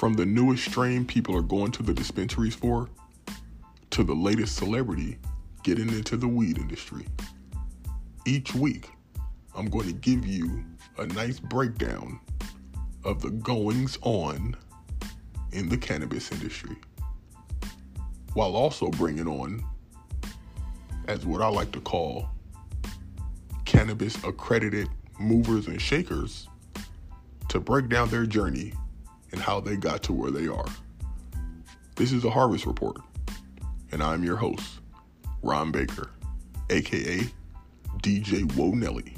From the newest strain people are going to the dispensaries for, to the latest celebrity getting into the weed industry. Each week, I'm going to give you a nice breakdown of the goings on in the cannabis industry, while also bringing on, as what I like to call, cannabis accredited movers and shakers to break down their journey and how they got to where they are. This is a Harvest Report, and I'm your host, Ron Baker, aka DJ Wo Nelly.